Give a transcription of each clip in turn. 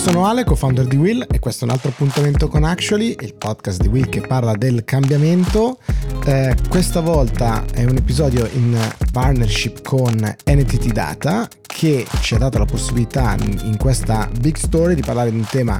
sono Ale, co-founder di Will e questo è un altro appuntamento con Actually, il podcast di Will che parla del cambiamento. Eh, questa volta è un episodio in partnership con NTT Data che ci ha dato la possibilità in questa big story di parlare di un tema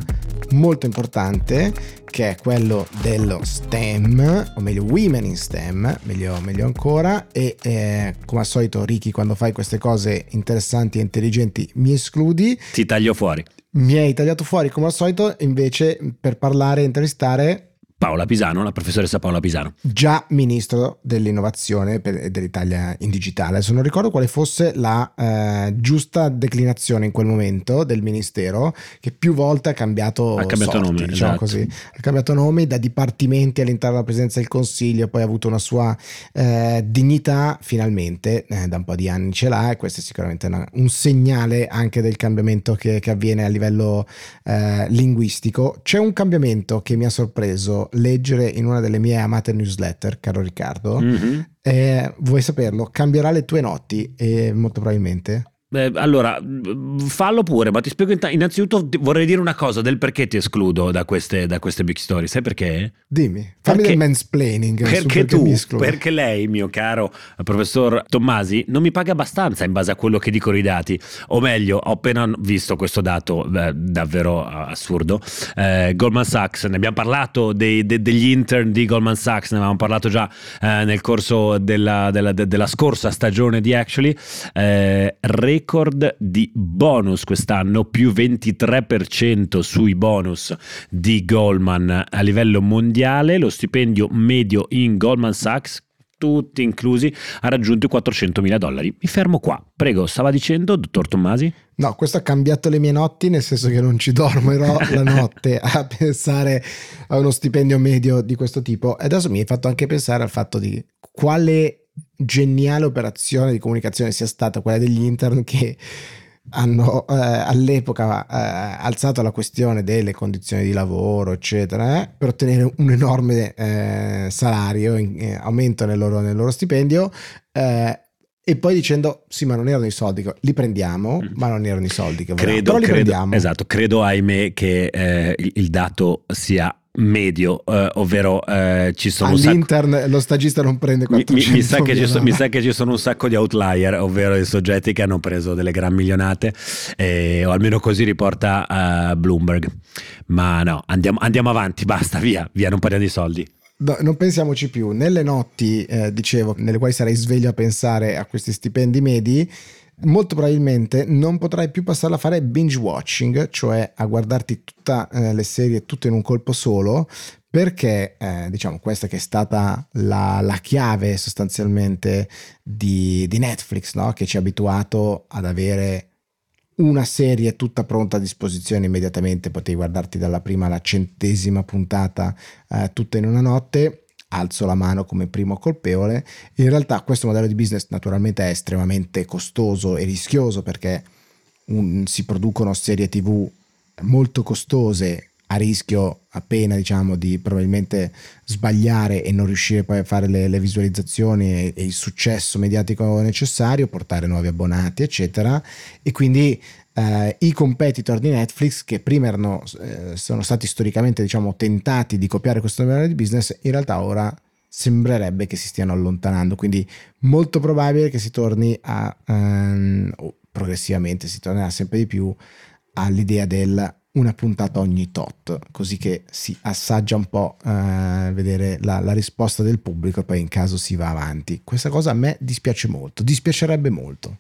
molto importante che è quello dello STEM, o meglio Women in STEM, meglio, meglio ancora, e eh, come al solito Ricky quando fai queste cose interessanti e intelligenti mi escludi. Ti taglio fuori. Mi hai tagliato fuori come al solito invece per parlare e intervistare Paola Pisano, la professoressa Paola Pisano. Già ministro dell'innovazione e dell'Italia in digitale. Adesso non ricordo quale fosse la eh, giusta declinazione in quel momento del ministero, che più volte ha cambiato, ha cambiato sorti, nome. Diciamo esatto. così. Ha cambiato nomi da dipartimenti all'interno della presidenza del Consiglio, poi ha avuto una sua eh, dignità finalmente, eh, da un po' di anni ce l'ha e questo è sicuramente una, un segnale anche del cambiamento che, che avviene a livello eh, linguistico. C'è un cambiamento che mi ha sorpreso leggere in una delle mie amate newsletter, caro Riccardo. Mm-hmm. Eh, vuoi saperlo? Cambierà le tue noti, eh, molto probabilmente. Eh, allora, fallo pure, ma ti spiego innanzitutto vorrei dire una cosa del perché ti escludo da queste, da queste big story. Sai perché? Dimmi, fammi perché, del mansplaining. Perché, perché tu, perché lei, mio caro professor Tommasi, non mi paga abbastanza in base a quello che dicono i dati. O meglio, ho appena visto questo dato beh, davvero assurdo. Eh, Goldman Sachs, ne abbiamo parlato dei, de, degli intern di Goldman Sachs, ne avevamo parlato già eh, nel corso della, della, de, della, scorsa stagione di Actually. Eh, record di bonus quest'anno, più 23% sui bonus di Goldman a livello mondiale. Lo stipendio medio in Goldman Sachs tutti inclusi, ha raggiunto i 400 mila dollari. Mi fermo qua. Prego, stava dicendo, dottor Tommasi? No, questo ha cambiato le mie notti, nel senso che non ci dormerò la notte a pensare a uno stipendio medio di questo tipo. E adesso mi hai fatto anche pensare al fatto di quale geniale operazione di comunicazione sia stata quella degli intern che hanno eh, all'epoca eh, alzato la questione delle condizioni di lavoro, eccetera, eh, per ottenere un enorme eh, salario, in, eh, aumento nel loro, nel loro stipendio. Eh, e poi dicendo sì ma non erano i soldi li prendiamo mm. ma non erano i soldi che volevamo credo, però li credo, prendiamo esatto credo ahimè che il, il dato sia medio, eh, ovvero eh, ci sono all'intern sacco... lo stagista non prende 400 mi, mi, sa che so, mi sa che ci sono un sacco di outlier, ovvero i soggetti che hanno preso delle gran milionate, eh, o almeno così riporta uh, Bloomberg. Ma no, andiamo, andiamo avanti, basta, via, via, non parliamo di soldi. No, non pensiamoci più. Nelle notti, eh, dicevo, nelle quali sarei sveglio a pensare a questi stipendi medi, molto probabilmente non potrai più passarla a fare binge watching, cioè a guardarti tutte eh, le serie tutte in un colpo solo, perché eh, diciamo questa che è stata la, la chiave sostanzialmente di, di Netflix, no? che ci ha abituato ad avere una serie tutta pronta a disposizione immediatamente, potevi guardarti dalla prima alla centesima puntata eh, tutta in una notte alzo la mano come primo colpevole. In realtà questo modello di business naturalmente è estremamente costoso e rischioso perché un, si producono serie tv molto costose a rischio appena diciamo di probabilmente sbagliare e non riuscire poi a fare le, le visualizzazioni e, e, il successo mediatico necessario, portare nuovi abbonati eccetera e quindi eh, i competitor di Netflix che prima erano, eh, sono stati storicamente diciamo, tentati di copiare questo modello di business, in realtà ora sembrerebbe che si stiano allontanando, quindi molto probabile che si torni a, um, progressivamente, si tornerà sempre di più all'idea del una puntata ogni tot, così che si assaggia un po' uh, vedere la, la, risposta del pubblico e poi in caso si va avanti. Questa cosa a me dispiace molto, dispiacerebbe molto.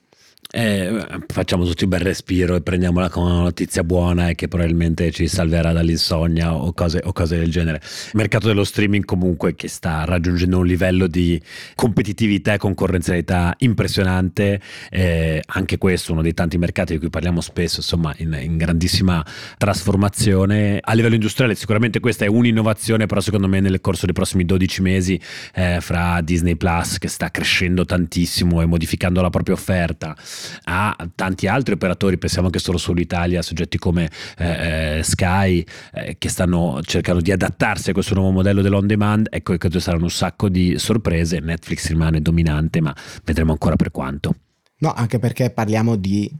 Eh, facciamo tutti un bel respiro e prendiamola come una notizia buona e che probabilmente ci salverà dall'insonnia o cose, o cose, del genere. Il mercato dello streaming comunque che sta raggiungendo un livello di competitività e concorrenzialità impressionante, eh, anche questo uno dei tanti mercati di cui parliamo spesso, insomma in, in, grandissima trasformazione. A livello industriale sicuramente questa è un'innovazione, però secondo me nel corso dei prossimi 12 mesi eh, fra Disney Plus che sta crescendo tantissimo e modificando la propria offerta, a tanti altri operatori, pensiamo anche solo sull'Italia, soggetti come eh, eh, Sky eh, che stanno cercando di adattarsi a questo nuovo modello dell'on demand, ecco che ci saranno un sacco di sorprese, Netflix rimane dominante ma vedremo ancora per quanto. No, anche perché parliamo di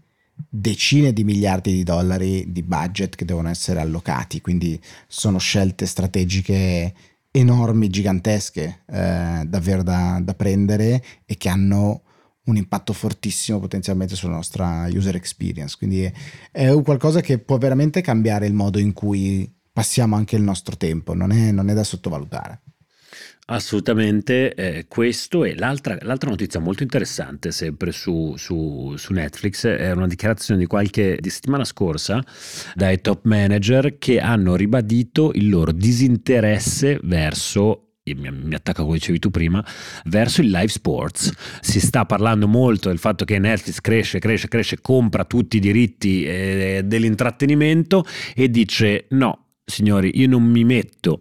decine di miliardi di dollari di budget che devono essere allocati, quindi sono scelte strategiche enormi, gigantesche, eh, davvero da, da prendere e che hanno un impatto fortissimo potenzialmente sulla nostra user experience. Quindi è, è qualcosa che può veramente cambiare il modo in cui passiamo anche il nostro tempo, non è, non è da sottovalutare. Assolutamente, eh, questo e l'altra, l'altra, notizia molto interessante, sempre su, su, su, Netflix, è una dichiarazione di qualche di settimana scorsa dai top manager che hanno ribadito il loro disinteresse verso mi, mi attacca come dicevi tu prima, verso il live sports. Si sta parlando molto del fatto che Netflix cresce, cresce, cresce, compra tutti i diritti eh, dell'intrattenimento e dice no, signori, io non mi metto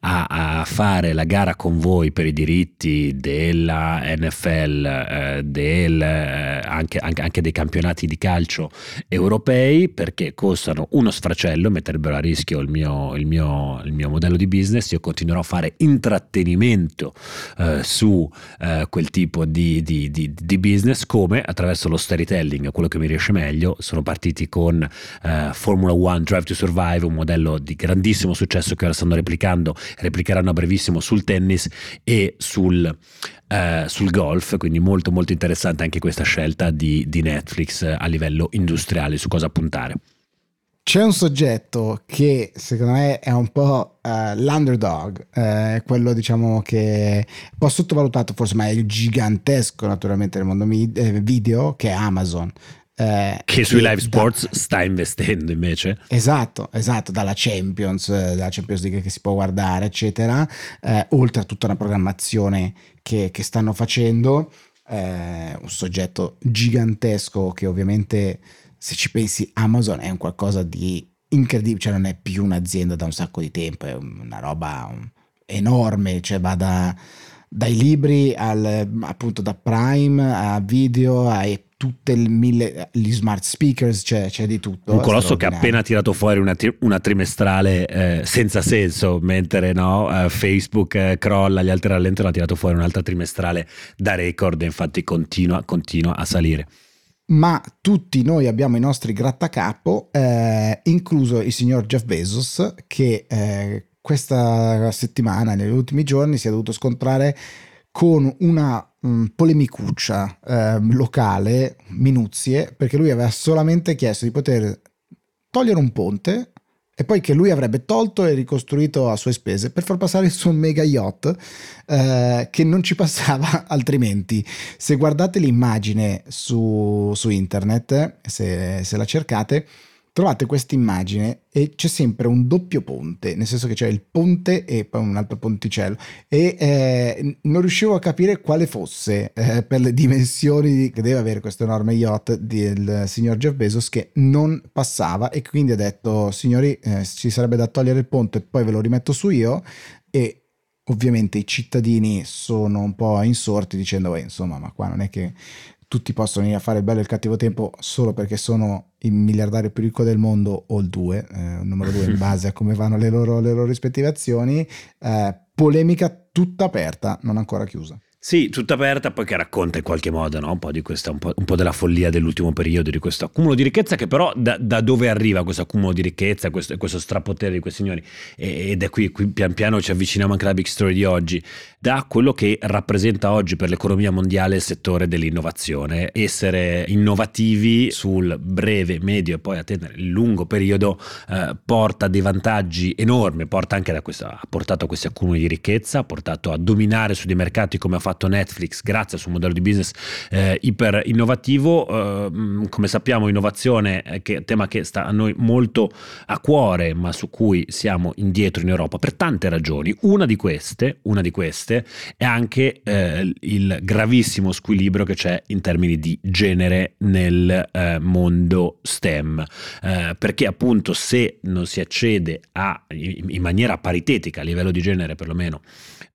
a, a, fare la gara con voi per i diritti della NFL, eh, del, eh, anche, anche, anche, dei campionati di calcio europei, perché costano uno sfracello, metterebbero a rischio il mio, il mio, il mio modello di business. Io continuerò a fare intrattenimento eh, su eh, quel tipo di, di, di, di, business, come attraverso lo storytelling, quello che mi riesce meglio. Sono partiti con eh, Formula One Drive to Survive, un modello di grandissimo successo che ora stanno replicando, replicheranno a brevissimo sul tennis e sul, eh, sul golf, quindi molto molto interessante anche questa scelta di, di Netflix a livello industriale su cosa puntare. C'è un soggetto che secondo me è un po' uh, l'underdog, uh, quello diciamo che è un po' sottovalutato forse, ma è il gigantesco naturalmente nel mondo eh, video, che è Amazon. Eh, che sui live sports da, sta investendo invece. Esatto, esatto, dalla Champions, eh, dalla Champions League che si può guardare, eccetera, eh, oltre a tutta una programmazione che, che stanno facendo, eh, un soggetto gigantesco che ovviamente se ci pensi Amazon è un qualcosa di incredibile, cioè non è più un'azienda da un sacco di tempo, è una roba enorme, cioè va da dai libri al, appunto da Prime a video a tutte mille, gli smart speakers, c'è, c'è di tutto. Un colosso che ha appena tirato fuori una, una trimestrale eh, senza senso, mentre no, eh, Facebook eh, crolla, gli altri rallentano, ha tirato fuori un'altra trimestrale da record e infatti continua, continua a salire ma tutti noi abbiamo i nostri grattacapo, eh, incluso il signor Jeff Bezos, che eh, questa settimana, negli ultimi giorni, si è dovuto scontrare con una um, polemicuccia eh, locale, minuzie, perché lui aveva solamente chiesto di poter togliere un ponte e poi che lui avrebbe tolto e ricostruito a sue spese per far passare il suo mega yacht eh, che non ci passava altrimenti. Se guardate l'immagine su, su internet, se, se la cercate, trovate questa immagine e c'è sempre un doppio ponte, nel senso che c'è il ponte e poi un altro ponticello. E eh, non riuscivo a capire quale fosse eh, per le dimensioni che deve avere questo enorme yacht del signor Jeff Bezos che non passava e quindi ha detto signori eh, ci sarebbe da togliere il ponte e poi ve lo rimetto su io. E ovviamente i cittadini sono un po' insorti dicendo insomma ma qua non è che tutti possono venire a fare il bello e il cattivo tempo solo perché sono il miliardario più ricco del mondo o il 2, eh, numero 2 in base a come vanno le loro, le loro rispettive azioni, eh, polemica tutta aperta, non ancora chiusa. Sì, tutta aperta, poi che racconta in qualche modo no? un, po questa, un, po', un po' della follia dell'ultimo periodo, di questo accumulo di ricchezza, che però da, da dove arriva questo accumulo di ricchezza, questo, questo strapotere di questi signori? ed è qui, qui pian piano ci avviciniamo anche alla big story di oggi, da quello che rappresenta oggi per l'economia mondiale il settore dell'innovazione. Essere innovativi sul breve, medio e poi attendere il lungo periodo eh, porta dei vantaggi enormi, porta anche da questo, ha portato a questi accumuli di ricchezza, ha portato a dominare su dei mercati come ha fatto fatto Netflix grazie al suo modello di business eh, iper innovativo. Eh, come sappiamo, innovazione è un tema che sta a noi molto a cuore, ma su cui siamo indietro in Europa per tante ragioni. Una di queste, una di queste è anche eh, il gravissimo squilibrio che c'è in termini di genere nel eh, mondo STEM, eh, perché appunto se non si accede a, in maniera paritetica a livello di genere perlomeno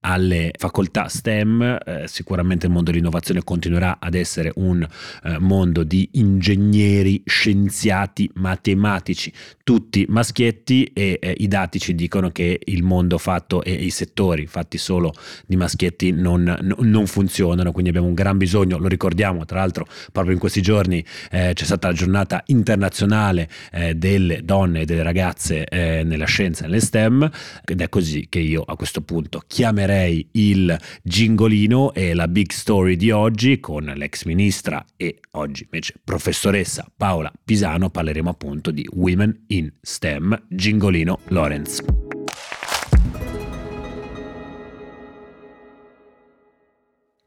alle facoltà STEM, eh, sicuramente il mondo dell'innovazione continuerà ad essere un eh, mondo di ingegneri, scienziati, matematici, tutti maschietti e eh, i dati ci dicono che il mondo fatto e i settori fatti solo di maschietti non, no, non funzionano, quindi abbiamo un gran bisogno, lo ricordiamo tra l'altro proprio in questi giorni eh, c'è stata la giornata internazionale eh, delle donne e delle ragazze eh, nella scienza e nelle STEM ed è così che io a questo punto chiamerei il gingolino e la big story di oggi con l'ex ministra e oggi invece professoressa Paola Pisano parleremo appunto di Women in STEM, gingolino Lorenz.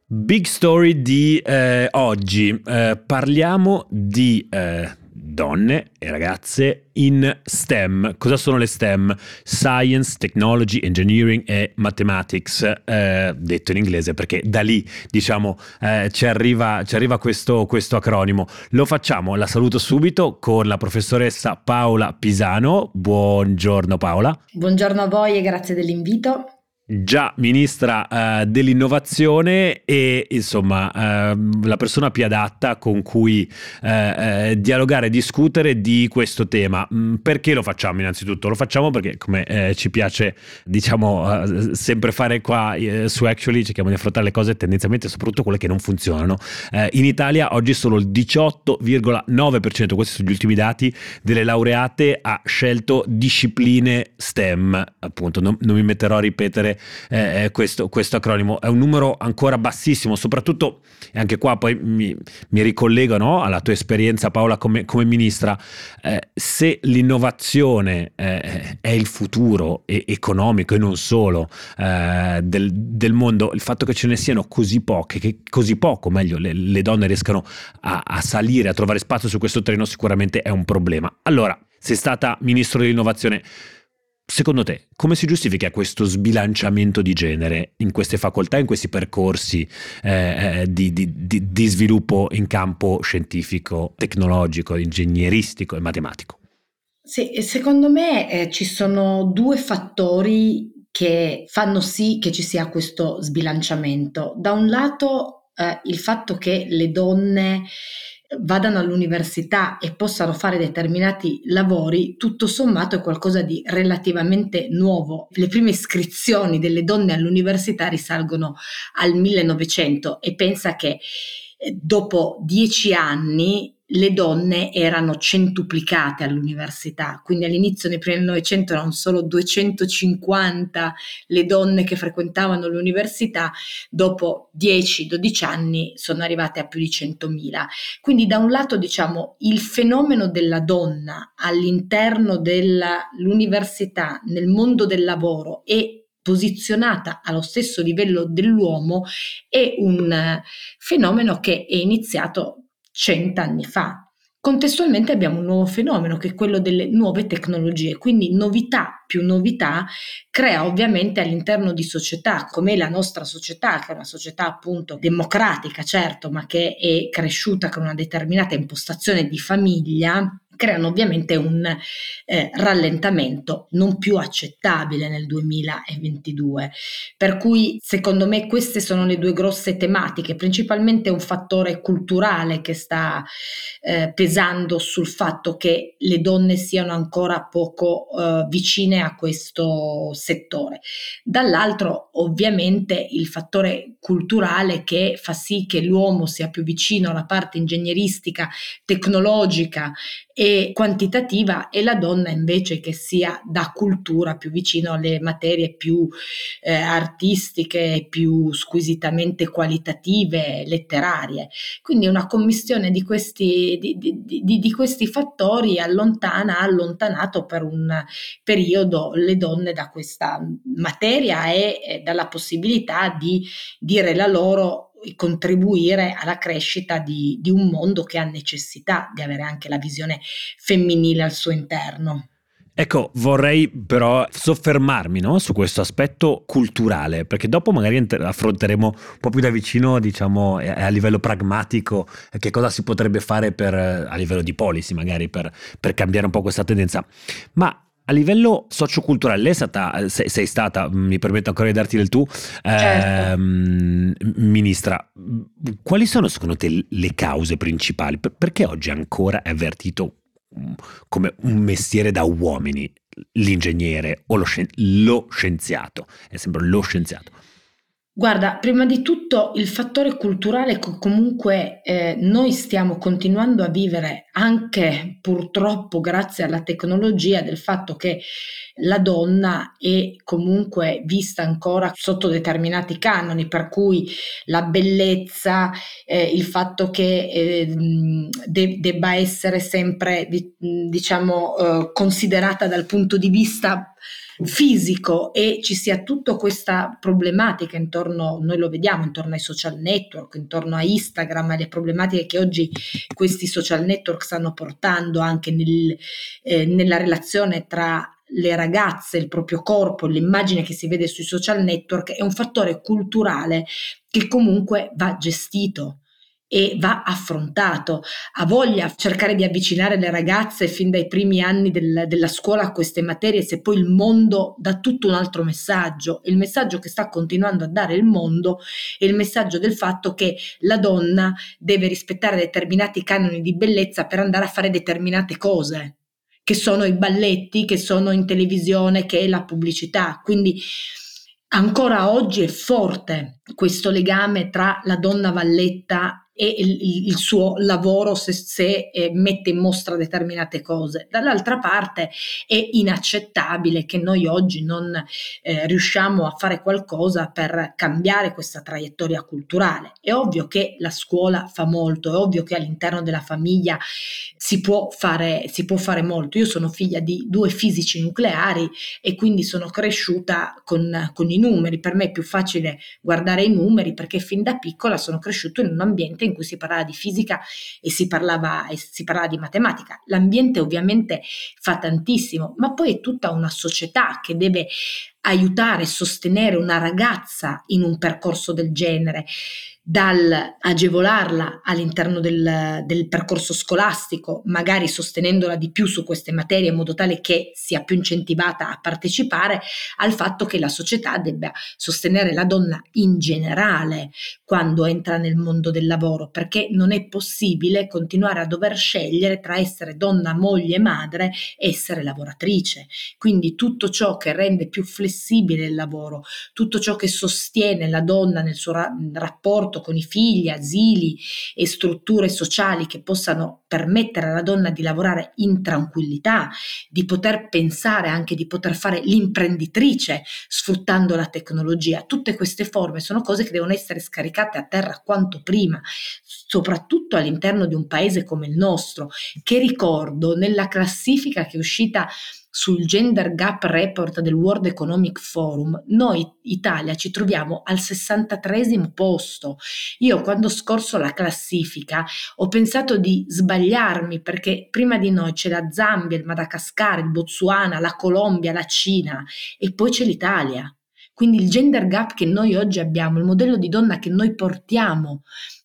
Big story di eh, oggi, eh, parliamo di eh, donne e ragazze in STEM. Cosa sono le STEM? Science, Technology, Engineering e Mathematics, eh, detto in inglese perché da lì diciamo eh, ci arriva, ci arriva questo, questo acronimo. Lo facciamo, la saluto subito con la professoressa Paola Pisano. Buongiorno Paola. Buongiorno a voi e grazie dell'invito già ministra uh, dell'innovazione e insomma uh, la persona più adatta con cui uh, dialogare e discutere di questo tema. Mm, perché lo facciamo innanzitutto? Lo facciamo perché come ci piace diciamo sempre fare qua su Actually cerchiamo di affrontare le cose tendenzialmente soprattutto quelle che non funzionano. in Italia oggi solo il 18,9%, questi sono gli ultimi dati, delle laureate ha scelto discipline STEM, appunto non, non mi metterò a ripetere eh, questo, questo, acronimo. È un numero ancora bassissimo, soprattutto, e anche qua poi mi, mi ricollego no, alla tua esperienza Paola come, come ministra, eh, se l'innovazione eh, è il futuro e, economico e non solo eh, del, del, mondo, il fatto che ce ne siano così poche, che così poco, meglio, le, le donne riescano a, a salire, a trovare spazio su questo treno sicuramente è un problema. Allora, sei stata ministro dell'innovazione, Secondo te, come si giustifica questo sbilanciamento di genere in queste facoltà, in questi percorsi eh, eh di, di, di, di sviluppo in campo scientifico, tecnologico, ingegneristico e matematico? Sì, secondo me eh, ci sono due fattori che fanno sì che ci sia questo sbilanciamento. Da un lato eh, il fatto che le donne vadano all'università e possano fare determinati lavori, tutto sommato è qualcosa di relativamente nuovo. Le prime iscrizioni delle donne all'università risalgono al 1900 e pensa che eh, dopo dieci anni le donne erano centuplicate all'università, quindi all'inizio nei primi 1900 erano solo 250 le donne che frequentavano l'università, dopo 10-12 anni sono arrivate a più di 100.000. Quindi da un lato diciamo il fenomeno della donna all'interno dell'università, nel mondo del lavoro e posizionata allo stesso livello dell'uomo è un fenomeno che è iniziato cent'anni fa. Contestualmente abbiamo un nuovo fenomeno che è quello delle nuove tecnologie, quindi novità più novità crea ovviamente all'interno di società come la nostra società, che è una società appunto democratica, certo, ma che è cresciuta con una determinata impostazione di famiglia, creano ovviamente un eh, rallentamento non più accettabile nel 2022. Per cui secondo me queste sono le due grosse tematiche, principalmente un fattore culturale che sta eh, pesando sul fatto che le donne siano ancora poco eh, vicine a questo settore. Dall'altro ovviamente il fattore culturale che fa sì che l'uomo sia più vicino alla parte ingegneristica, tecnologica e quantitativa e la donna invece che sia da cultura più vicino alle materie più eh, artistiche, più squisitamente qualitative, letterarie. Quindi una commissione di questi, di, di, di, questi fattori allontana, ha allontanato per un periodo le donne da questa materia e, e dalla possibilità di dire la loro contribuire alla crescita di, di un mondo che ha necessità di avere anche la visione femminile al suo interno. Ecco, vorrei però soffermarmi no, su questo aspetto culturale, perché dopo magari affronteremo un po' più da vicino, diciamo, a livello pragmatico, che cosa si potrebbe fare per, a livello di policy, magari per, per cambiare un po' questa tendenza. Ma A livello socioculturale, lei stata, sei, sei stata, mi permetto ancora di darti del tu, certo. ehm, ministra, quali sono secondo te le cause principali? Perché oggi ancora è avvertito mm, come un mestiere da uomini l'ingegnere o lo, scien- lo scienziato? È sempre lo scienziato. Guarda, prima di tutto il fattore culturale che comunque eh, noi stiamo continuando a vivere anche purtroppo grazie alla tecnologia del fatto che la donna è comunque vista ancora sotto determinati canoni, per cui la bellezza, eh, il fatto che eh, de- debba essere sempre diciamo eh, considerata dal punto di vista fisico e ci sia tutta questa problematica intorno, noi lo vediamo, intorno ai social network, intorno a Instagram, alle problematiche che oggi questi social network stanno portando anche nel, eh, nella relazione tra le ragazze, il proprio corpo, l'immagine che si vede sui social network è un fattore culturale che comunque va gestito e va affrontato. Ha voglia cercare di avvicinare le ragazze fin dai primi anni del, della scuola a queste materie se poi il mondo dà tutto un altro messaggio. Il messaggio che sta continuando a dare il mondo è il messaggio del fatto che la donna deve rispettare determinati canoni di bellezza per andare a fare determinate cose che sono i balletti, che sono in televisione, che è la pubblicità. Quindi ancora oggi è forte questo legame tra la donna valletta e il, il suo lavoro se, se eh, mette in mostra determinate cose. Dall'altra parte è inaccettabile che noi oggi non eh, riusciamo a fare qualcosa per cambiare questa traiettoria culturale. È ovvio che la scuola fa molto, è ovvio che all'interno della famiglia si può fare, si può fare molto. Io sono figlia di due fisici nucleari e quindi sono cresciuta con, con i numeri. Per me è più facile guardare i numeri perché fin da piccola sono cresciuto in un ambiente in cui si parlava di fisica e si parlava, e si parlava di matematica. L'ambiente ovviamente fa tantissimo, ma poi è tutta una società che deve aiutare sostenere una ragazza in un percorso del genere dal agevolarla all'interno del, del, percorso scolastico, magari sostenendola di più su queste materie in modo tale che sia più incentivata a partecipare, al fatto che la società debba sostenere la donna in generale quando entra nel mondo del lavoro, perché non è possibile continuare a dover scegliere tra essere donna, moglie, madre e essere lavoratrice. Quindi tutto ciò che rende più flessibile il lavoro, tutto ciò che sostiene la donna nel suo ra- rapporto rapporto con i figli, asili e strutture sociali che possano permettere alla donna di lavorare in tranquillità, di poter pensare anche di poter fare l'imprenditrice sfruttando la tecnologia. Tutte queste forme sono cose che devono essere scaricate a terra quanto prima, soprattutto all'interno di un paese come il nostro, che ricordo nella classifica che è uscita sul Gender Gap Report del World Economic Forum, noi Italia ci troviamo al 63 posto. Io quando scorso la classifica ho pensato di sbagliarmi perché prima di noi c'è la Zambia, il Madagascar, il Botswana, la Colombia, la Cina e poi c'è l'Italia. Quindi il gender gap che noi oggi abbiamo, il modello di donna che noi portiamo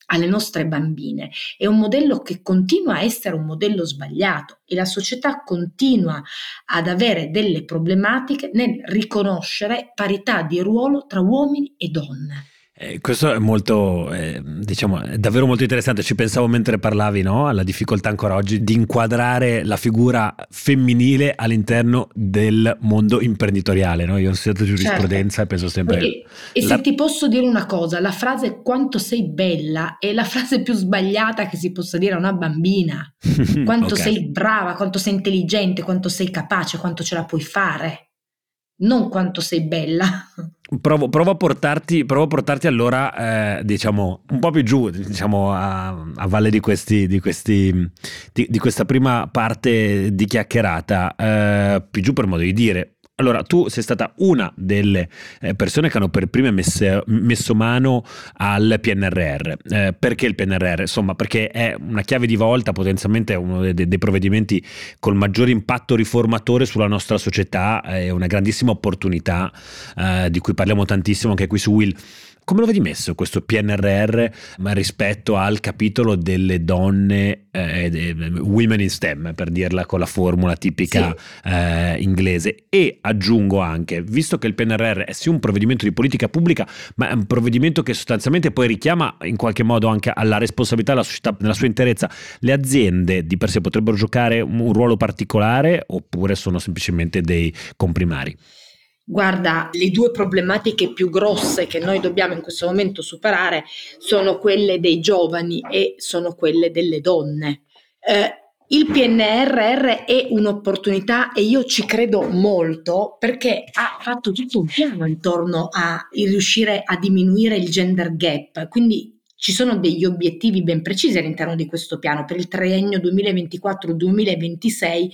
alle nostre bambine. È un modello che continua a essere un modello sbagliato e la società continua ad avere delle problematiche nel riconoscere parità di ruolo tra uomini e donne. Eh, questo è molto, eh, diciamo, è davvero molto interessante. Ci pensavo mentre parlavi, no? Alla difficoltà ancora oggi di inquadrare la figura femminile all'interno del mondo imprenditoriale, no? Io ho studiato giurisprudenza certo. e penso sempre. E, e la... se ti posso dire una cosa, la frase quanto sei bella è la frase più sbagliata che si possa dire a una bambina. Quanto okay. sei brava, quanto sei intelligente, quanto sei capace, quanto ce la puoi fare non quanto sei bella. Provo, provo, a, portarti, provo a portarti allora, eh, diciamo, un po' più giù, diciamo, a, a valle di, questi, di, questi, di, di, questa prima parte di chiacchierata, eh, più giù per modo di dire. Allora, tu sei stata una delle eh, persone che hanno per prime messe, messo mano al PNRR. Eh, perché il PNRR? Insomma, perché è una chiave di volta, potenzialmente uno dei, dei provvedimenti col maggior impatto riformatore sulla nostra società, è una grandissima opportunità eh, di cui parliamo tantissimo anche qui su Will come lo vedi messo questo PNRR rispetto al capitolo delle donne, eh, women in STEM, per dirla con la formula tipica sì. eh, inglese? E aggiungo anche, visto che il PNRR è sì un provvedimento di politica pubblica, ma è un provvedimento che sostanzialmente poi richiama in qualche modo anche alla responsabilità della società nella sua interezza, le aziende di per sé potrebbero giocare un ruolo particolare oppure sono semplicemente dei comprimari? Guarda, le due problematiche più grosse che noi dobbiamo in questo momento superare sono quelle dei giovani e sono quelle delle donne. Eh, il PNRR è un'opportunità e io ci credo molto perché ha fatto tutto un piano intorno a riuscire a diminuire il gender gap, quindi ci sono degli obiettivi ben precisi all'interno di questo piano. Per il triennio 2024-2026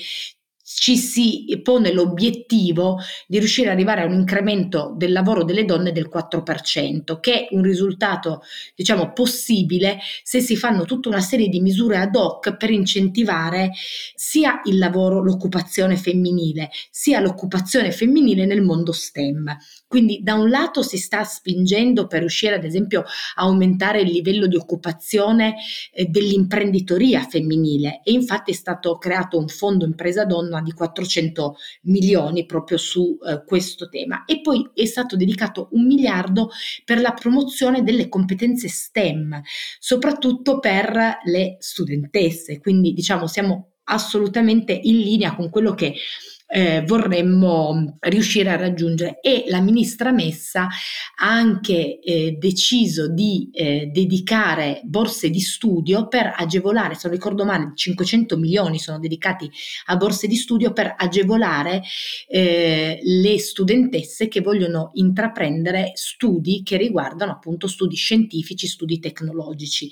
ci si pone l'obiettivo di riuscire ad arrivare a un incremento del lavoro delle donne del 4%, che è un risultato, diciamo, possibile se si fanno tutta una serie di misure ad hoc per incentivare sia il lavoro, l'occupazione femminile, sia l'occupazione femminile nel mondo STEM. Quindi da un lato si sta spingendo per riuscire ad esempio a aumentare il livello di occupazione eh, dell'imprenditoria femminile e infatti è stato creato un fondo impresa donna di 400 milioni proprio su eh, questo tema. E poi è stato dedicato un miliardo per la promozione delle competenze STEM, soprattutto per le studentesse, quindi diciamo siamo assolutamente in linea con quello che eh, vorremmo riuscire a raggiungere e la ministra Messa ha anche eh, deciso di eh, dedicare borse di studio per agevolare, se non ricordo male, 500 milioni sono dedicati a borse di studio per agevolare eh, le studentesse che vogliono intraprendere studi che riguardano appunto studi scientifici, studi tecnologici.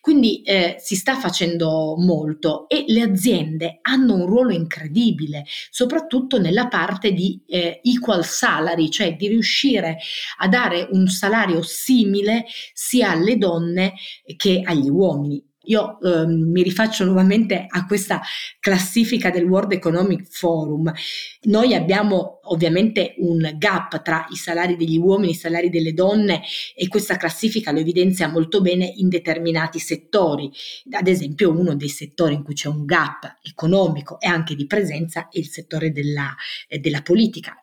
Quindi eh, si sta facendo molto e le aziende hanno un ruolo incredibile, soprattutto soprattutto nella parte di eh, equal salary, cioè di riuscire a dare un salario simile sia alle donne che agli uomini. Io eh, mi rifaccio nuovamente a questa classifica del World Economic Forum. Noi abbiamo ovviamente un gap tra i salari degli uomini e i salari delle donne e questa classifica lo evidenzia molto bene in determinati settori. Ad esempio uno dei settori in cui c'è un gap economico e anche di presenza è il settore della, eh, della politica.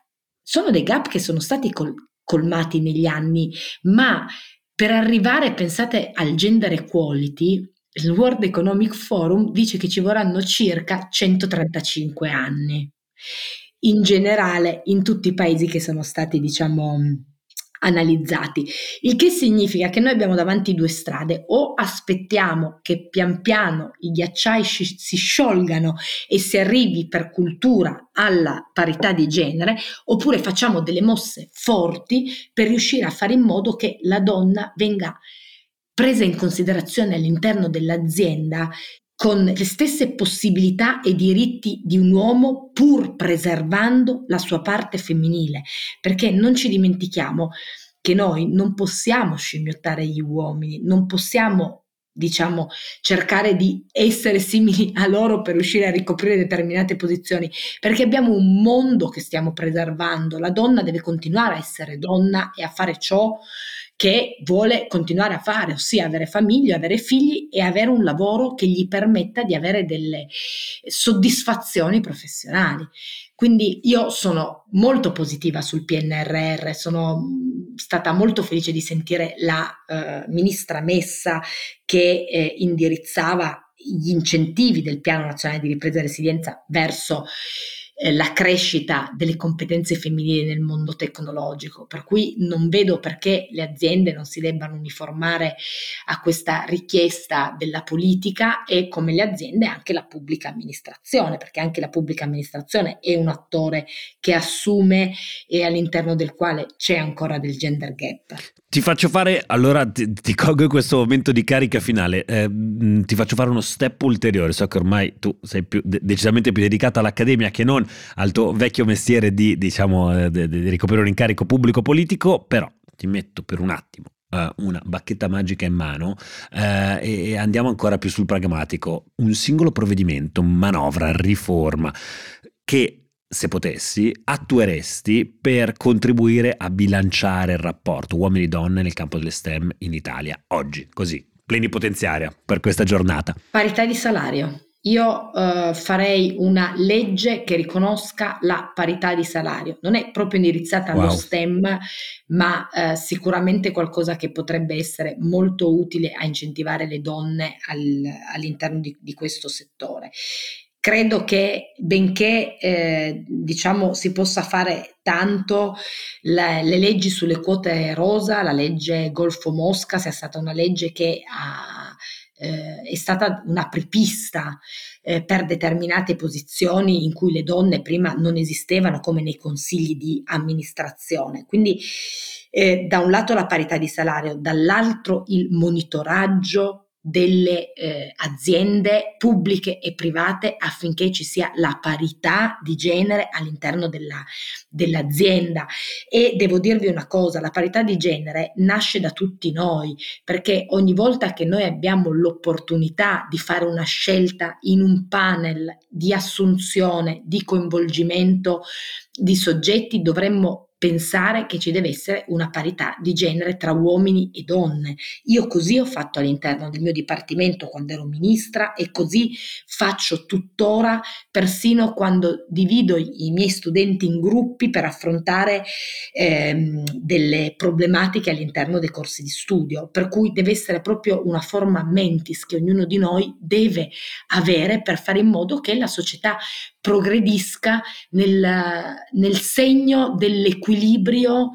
Sono dei gap che sono stati col- colmati negli anni, ma per arrivare, pensate al gender equality, il World Economic Forum dice che ci vorranno circa 135 anni. In generale, in tutti i paesi che sono stati, diciamo, analizzati, il che significa che noi abbiamo davanti due strade, o aspettiamo che pian piano i ghiacciai si sciolgano e si arrivi per cultura alla parità di genere, oppure facciamo delle mosse forti per riuscire a fare in modo che la donna venga presa in considerazione all'interno dell'azienda con le stesse possibilità e diritti di un uomo pur preservando la sua parte femminile, perché non ci dimentichiamo che noi non possiamo scimmiottare gli uomini, non possiamo diciamo cercare di essere simili a loro per riuscire a ricoprire determinate posizioni perché abbiamo un mondo che stiamo preservando. La donna deve continuare a essere donna e a fare ciò che vuole continuare a fare, ossia avere famiglia, avere figli e avere un lavoro che gli permetta di avere delle soddisfazioni professionali. Quindi io sono molto positiva sul PNRR, sono stata molto felice di sentire la eh, ministra Messa che eh, indirizzava gli incentivi del Piano Nazionale di Ripresa e Resilienza verso eh, la crescita delle competenze femminili nel mondo tecnologico, per cui non vedo perché le aziende non si debbano uniformare a questa richiesta della politica e come le aziende anche la pubblica amministrazione, perché anche la pubblica amministrazione è un attore che assume e all'interno del quale c'è ancora del gender gap. Ti faccio fare, allora ti, ti colgo questo momento di carica finale, eh, ti faccio fare uno step ulteriore, so che ormai tu sei più, decisamente più dedicata all'accademia che non al tuo vecchio mestiere di, diciamo, di, di ricoprire un incarico pubblico politico, però ti metto per un attimo Uh, una bacchetta magica in mano uh, e, e andiamo ancora più sul pragmatico. Un singolo provvedimento, manovra, riforma che se potessi, attueresti per contribuire a bilanciare il rapporto uomini-donne nel campo delle STEM in Italia oggi, così, plenipotenziaria per questa giornata? Parità di salario. Io eh, farei una legge che riconosca la parità di salario. Non è proprio indirizzata wow. allo STEM, ma eh, sicuramente qualcosa che potrebbe essere molto utile a incentivare le donne al, all'interno di, di questo settore credo che benché eh, diciamo si possa fare tanto, le, le, leggi sulle quote rosa, la legge Golfo Mosca sia stata una legge che ha, eh, è stata una prepista eh, per determinate posizioni in cui le donne prima non esistevano come nei consigli di amministrazione. Quindi eh, da un lato la parità di salario, dall'altro il monitoraggio delle eh, aziende pubbliche e private affinché ci sia la parità di genere all'interno della, dell'azienda. E devo dirvi una cosa, la parità di genere nasce da tutti noi, perché ogni volta che noi abbiamo l'opportunità di fare una scelta in un panel di assunzione, di coinvolgimento di soggetti, dovremmo pensare che ci deve essere una parità di genere tra uomini e donne. Io così ho fatto all'interno del mio dipartimento quando ero ministra e così faccio tuttora persino quando divido i miei studenti in gruppi per affrontare ehm, delle problematiche all'interno dei corsi di studio, per cui deve essere proprio una forma mentis che ognuno di noi deve avere per fare in modo che la società progredisca nel, nel segno dell'equilibrio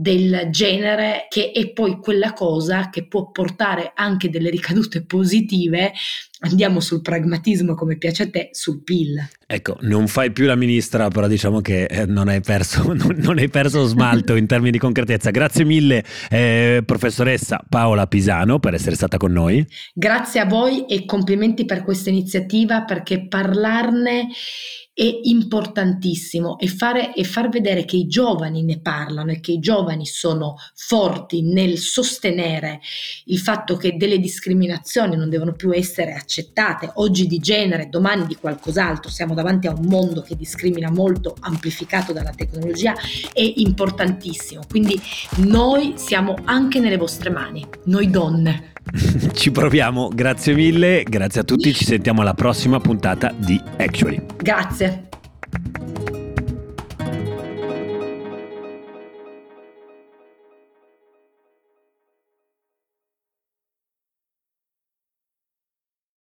del genere che è poi quella cosa che può portare anche delle ricadute positive. Andiamo sul pragmatismo come piace a te sul PIL. Ecco non fai più la ministra però diciamo che eh, non hai perso, non hai perso smalto in termini di concretezza. Grazie mille eh, professoressa Paola Pisano per essere stata con noi. Grazie a voi e complimenti per questa iniziativa perché parlarne è importantissimo e, fare, e far vedere che i giovani ne parlano e che i giovani sono forti nel sostenere il fatto che delle discriminazioni non devono più essere accettate, oggi di genere, domani di qualcos'altro, siamo davanti a un mondo che discrimina molto, amplificato dalla tecnologia, è importantissimo. Quindi noi siamo anche nelle vostre mani, noi donne. Ci proviamo, grazie mille, grazie a tutti, ci sentiamo alla prossima puntata di Actually. Grazie.